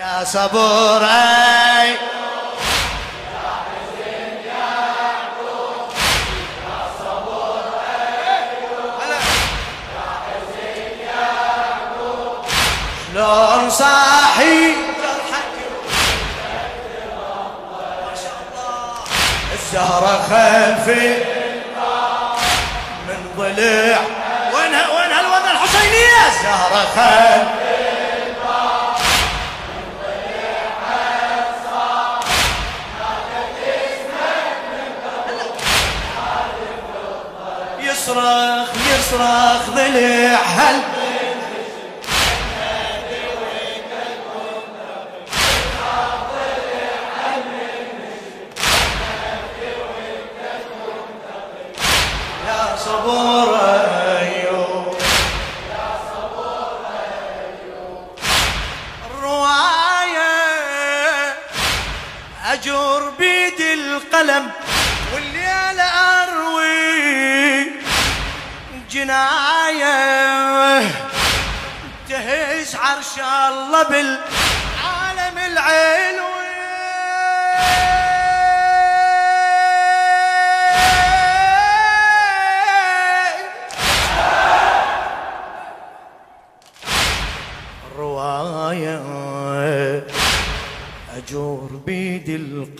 يا صبور اي شلون صاحي؟ الزهرة خلفي من ضلع. وينها وينها الوضع الحسينية الزهرة خلفي. يصرخ يصرخ ضلع هل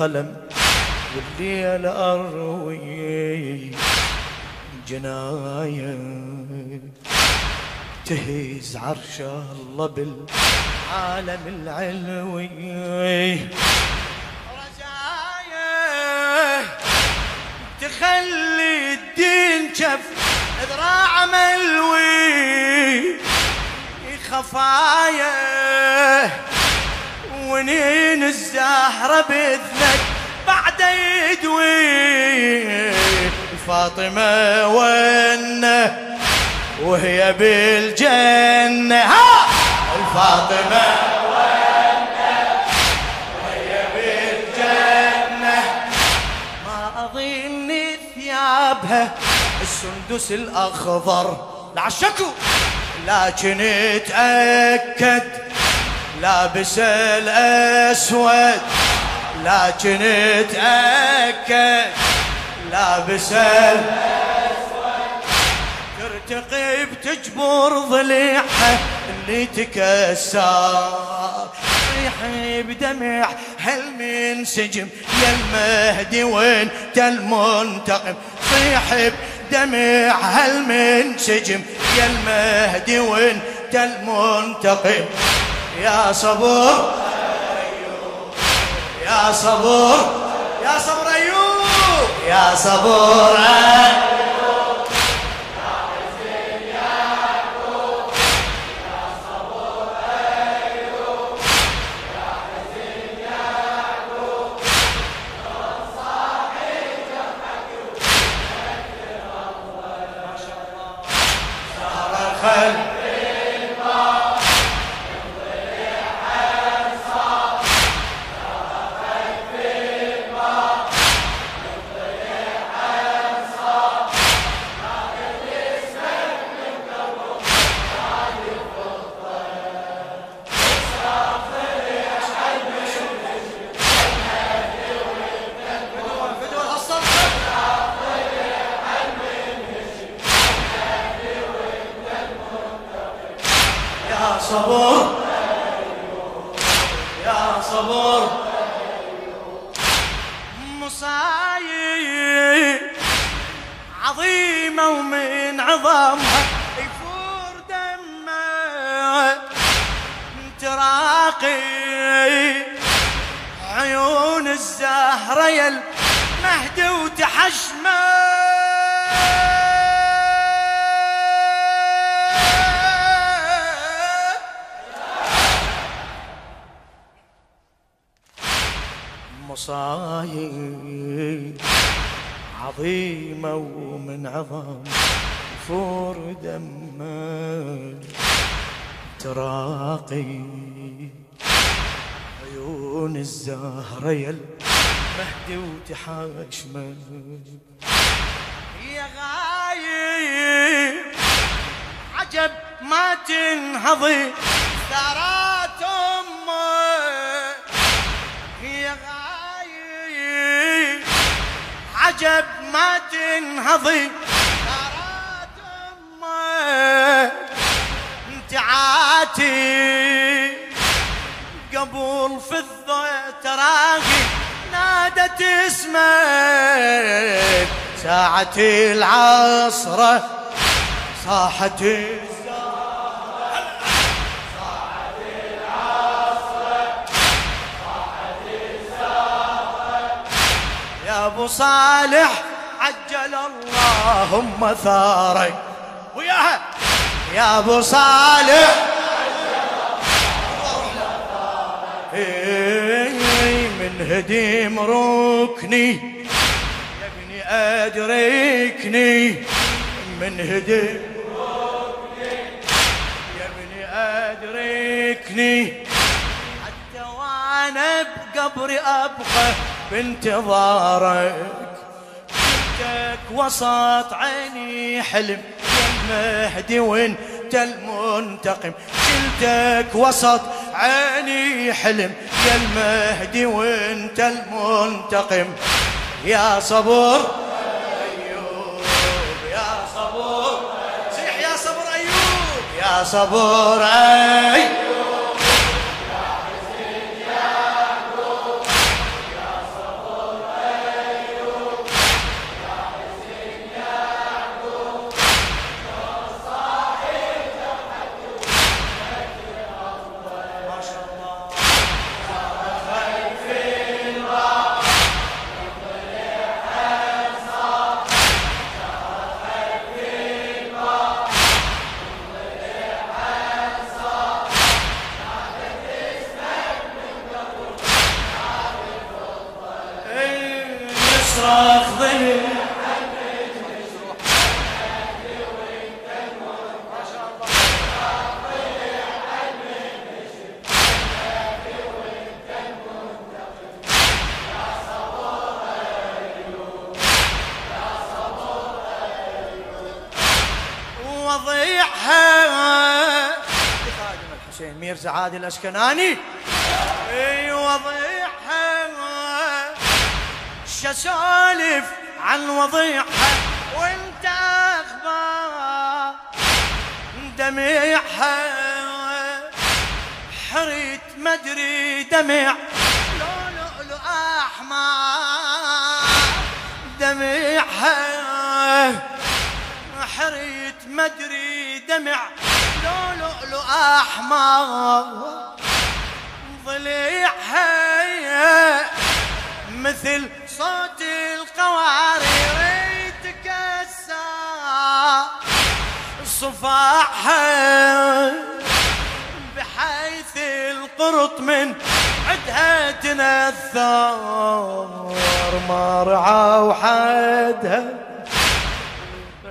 القلم والليل أروي جناية. تهز عرش الله بالعالم العلوي. رزايا تخلي الدين شف ذراع ملوي. خفايا ونين الزهرة بإذنك بعد يدوي فاطمة وينه وهي بالجنة. ها! الفاطمة وينه وهي بالجنة. ما أظن ثيابها. السندس الأخضر. لعشكوا لكن اتأكد لابس الأسود لكن أتأكد لابس الأسود. ترتقي بتجبر ضليعها اللي تكسر. صيحي بدمع هل من سجم يا المهدي وين المنتقم؟ صيحي بدمع هل من سجم يا المهدي وين المنتقم؟ يا صبور يا صبور يا صبر ايوب يا صبور أيوب. خل مصايب عظيمة ومن عظامها يفور دمه تراقي. عيون الزهرة يا المهدي وتحشمه مصايب عظيمة ومن عظام فور دمه تراقي. عيون الزهرة يا المهدي وتحاشمه يا غايب. عجب ما تنهضي. ثارات عجب ما تنهضي. نارات أمك أنت عاتي. قبل في تراغي نادت اسمك ساعة العصرة صاحت أبو صالح عجل اللهم ثارك. وياها يا أبو صالح. من هديم ركني يا ابني أدركني. من هديم ركني يا ابني أدركني. حتى وأنا بقبري ابقى بانتظارك. شفتك وسط عيني حلم. يا المهدي وانت المنتقم. شلتك وسط عيني حلم. يا المهدي وانت المنتقم. يا صبور أيوب يا صبور صيح يا صبر أيوب يا صبور ايوب ميرزا عادل الأشكناني. اي وضيعها شسالف عن وضيعها وانت أخبار دميعها حريت مدري دمع لؤلؤ أحمر. دميعها حريت مدري دمع لؤلؤ أحمر ضليعها مثل صوت القوارير تكسر صفاحها بحيث القرط من عدها تنثر. ما رعى وحدها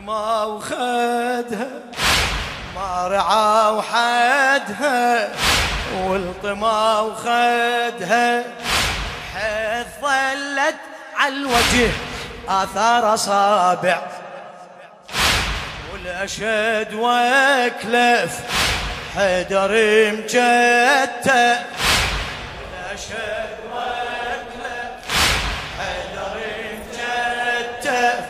ما وخدها. ما رعى وحدها والطما وخدها. حيث ظلت على الوجه آثار أصابع والأشد وأكلف حيدر مجتة. الأشد وأكلف حيدر مجتة.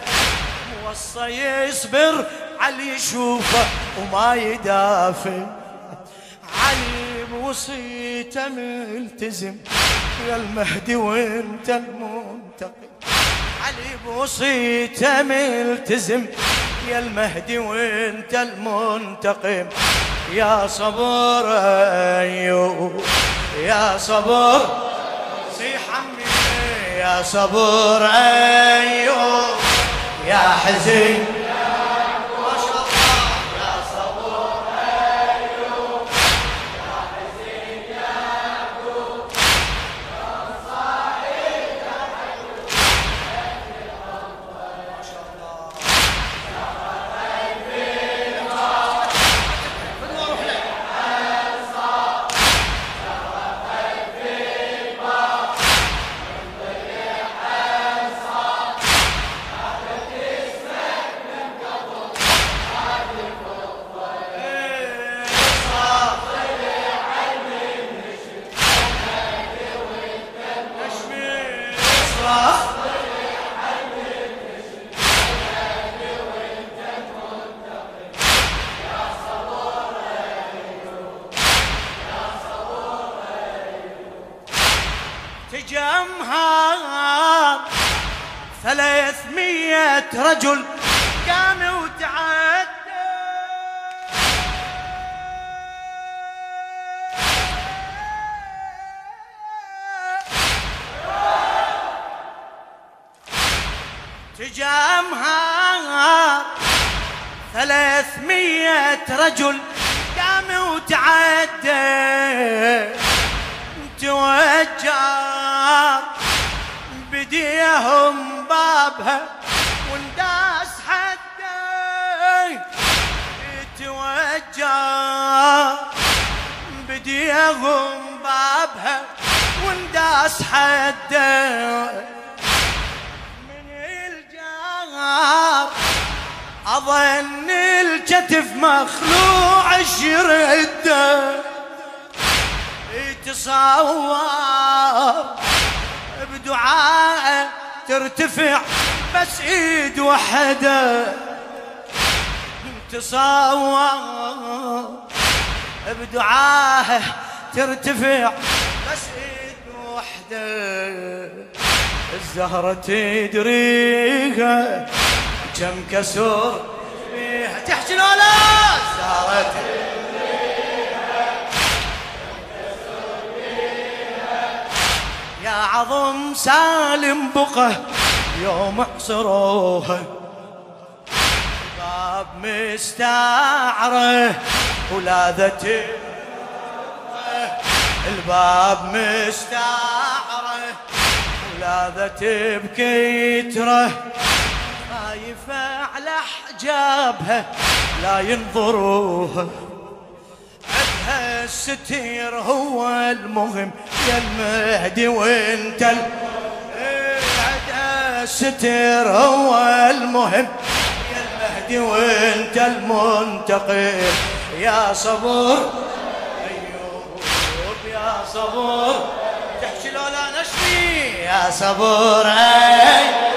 موصى يصبر علي يشوفه وما يدافع. علي بوصيته ملتزم. يا المهدي وانت المنتقم. علي بوصيته ملتزم. يا المهدي وانت المنتقم. يا صبر أيوب. يا صبر صيح عمي. يا صبر أيوب. يا حزين. تجمهر ثلاثمية رجل قام وتعدى. تجمهر ثلاثمية رجل قام وتعدى. توجر بديهم بابها ونداس حدي توجر بديهم بابها ونداس حدي من الجار أظن الكتف مخلوع الشرده تصور بدعاء ترتفع بس إيد وحدة تصور بدعاء ترتفع بس إيد وحدة. الزهرة تدريها كم كسر فيها. تحكي لولا؟ الزهرة تدريها. عظم سالم بقى يوم حصروها باب مستعرة ولاذته الباب مستعرة ولاذته بكتره خايفة على حجابها لا ينظروها الستير هو المهم يا المهدي وانت ال... الستير هو المهم. يا المهدي وانت المنتقم. يا صبور. أيوب يا صبور. تحكي لولا نشفي يا صبور ايوب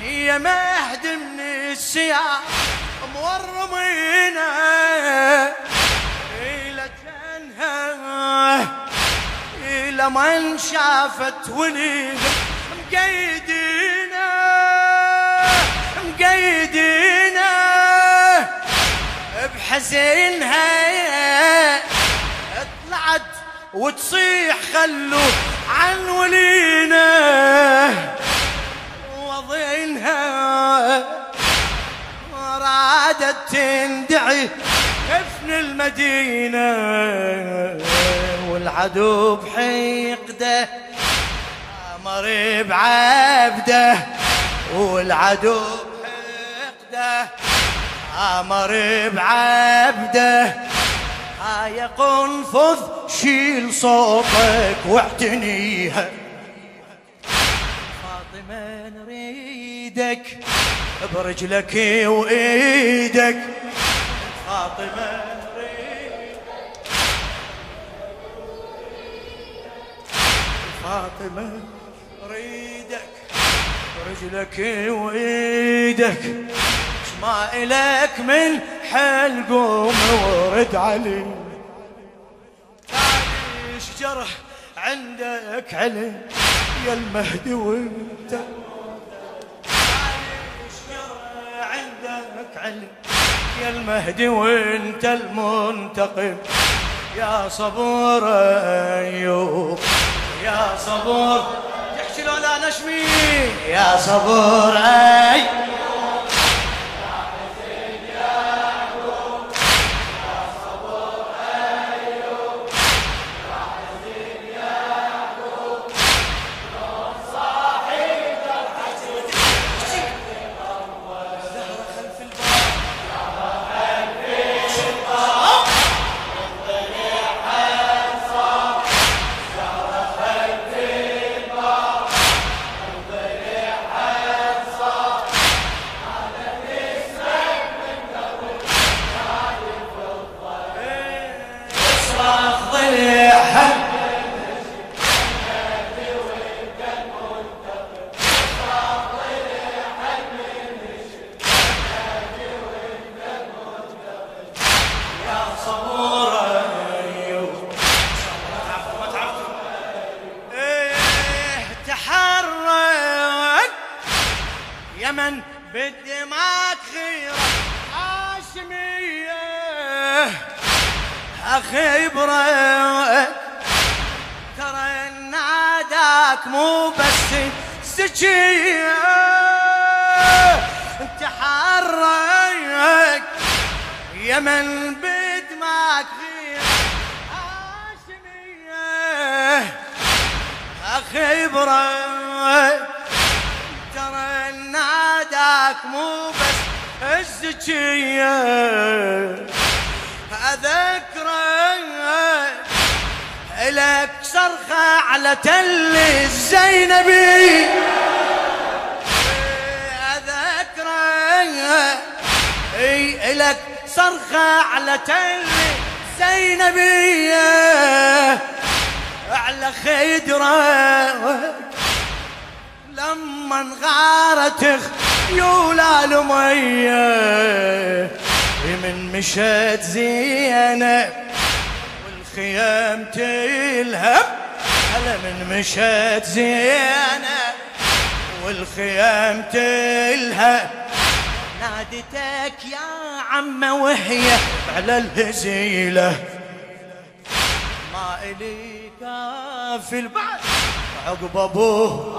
هي مهد من السياق مورمينا إلى جنها إلى من شافت وليد مقيدينا مقيدينا بحزينها طلعت وتصيح خلوا عن ولينا. وضينها رادت تندعي كفن المدينة. والعدو بحقده أمر بعبده والعدو أمر بعبده. هاي قنفذ شيل صوتك واعتنيها. فاطمة نريدك برجلك وإيدك. فاطمة فاطمة نريدك برجلك وإيدك. ما إلك من حل قوم ورد علي. تعيش جرح عندك علي يا المهدي وانت. تعيش جرح عندك علي يا المهدي وانت المنتقم. يا صبور أيوب يا صبور. تحكي لو لا نشمي. يا صبور أيوب. اليمن بالدماغ خيرة هاشمية أخي بريك ترى ناداك مو بس سجية تحرك يمن بدماغ أخي بريك ناداك مو بس الزكية. أذكرك إلك صرخة على تل الزينبي. أذكرك إلك صرخة على تل زينبي على خيدرك لما انغارت خيولا المية من مشت زينة والخيام تلهم. هلا من مشت زينة والخيام تلهم. نادتك يا عمة وهي على الهزيلة. ما إلي كافي البعد عقب أبوه.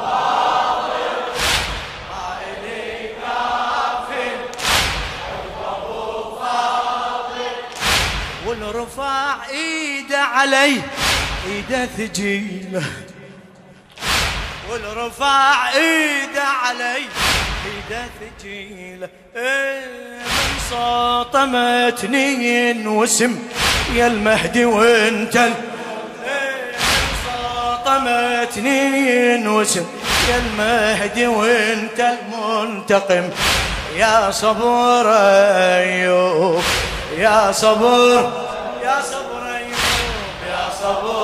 والرفع ايده علي ايده ثقيله والرفع ايده علي ايده ثقيله إيه من صاطمتني وسم يا المهدي وانت طمتني وسم. يا المهدي وانت المنتقم. يا صبور أيوب. يا صبور. يا صبور أيوب. يا صبور.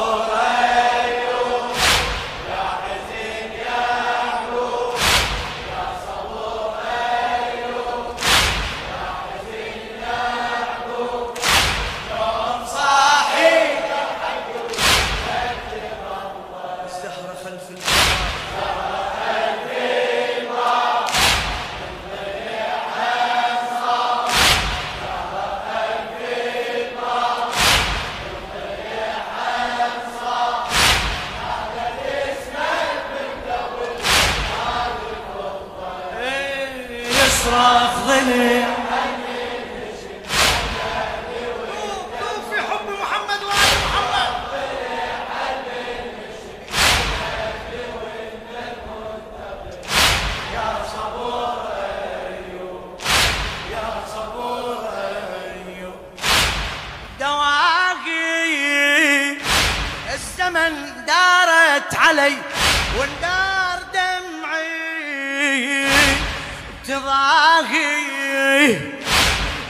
تضاهي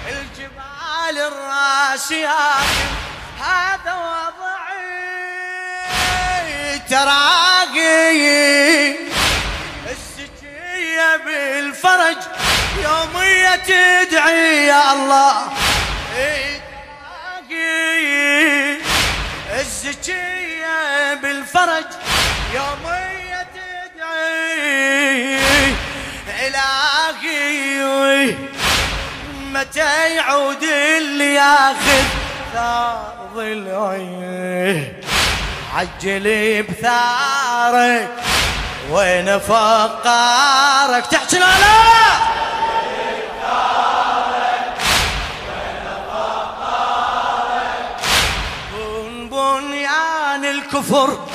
الجبال الراسيات. هذا وضعي. تراقي. السجية بالفرج. يومية تدعي يا الله. الزكية بالفرج. يومية تدعي. إلهي متى يعود اللي ياخذ ثار ضلعي عجلي بثارك وين فقارك تحكي لا لا بنيان الكفر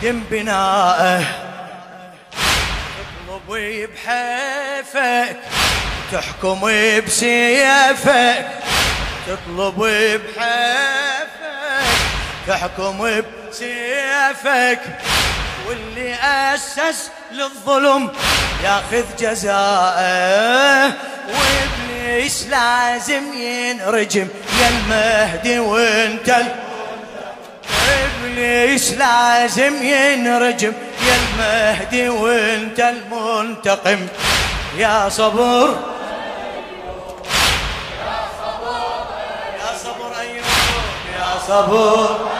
تهدم تطلب بحيفك تحكم بسيفك تطلب بحيفك تحكم بسيفك. واللي أسس للظلم ياخذ جزاءه وإبليس لازم ينرجم يا المهدي وانت إبليس لازم ينرجم المهدي وانت المنتقم. يا صبر يا صبر أيوب. يا صبر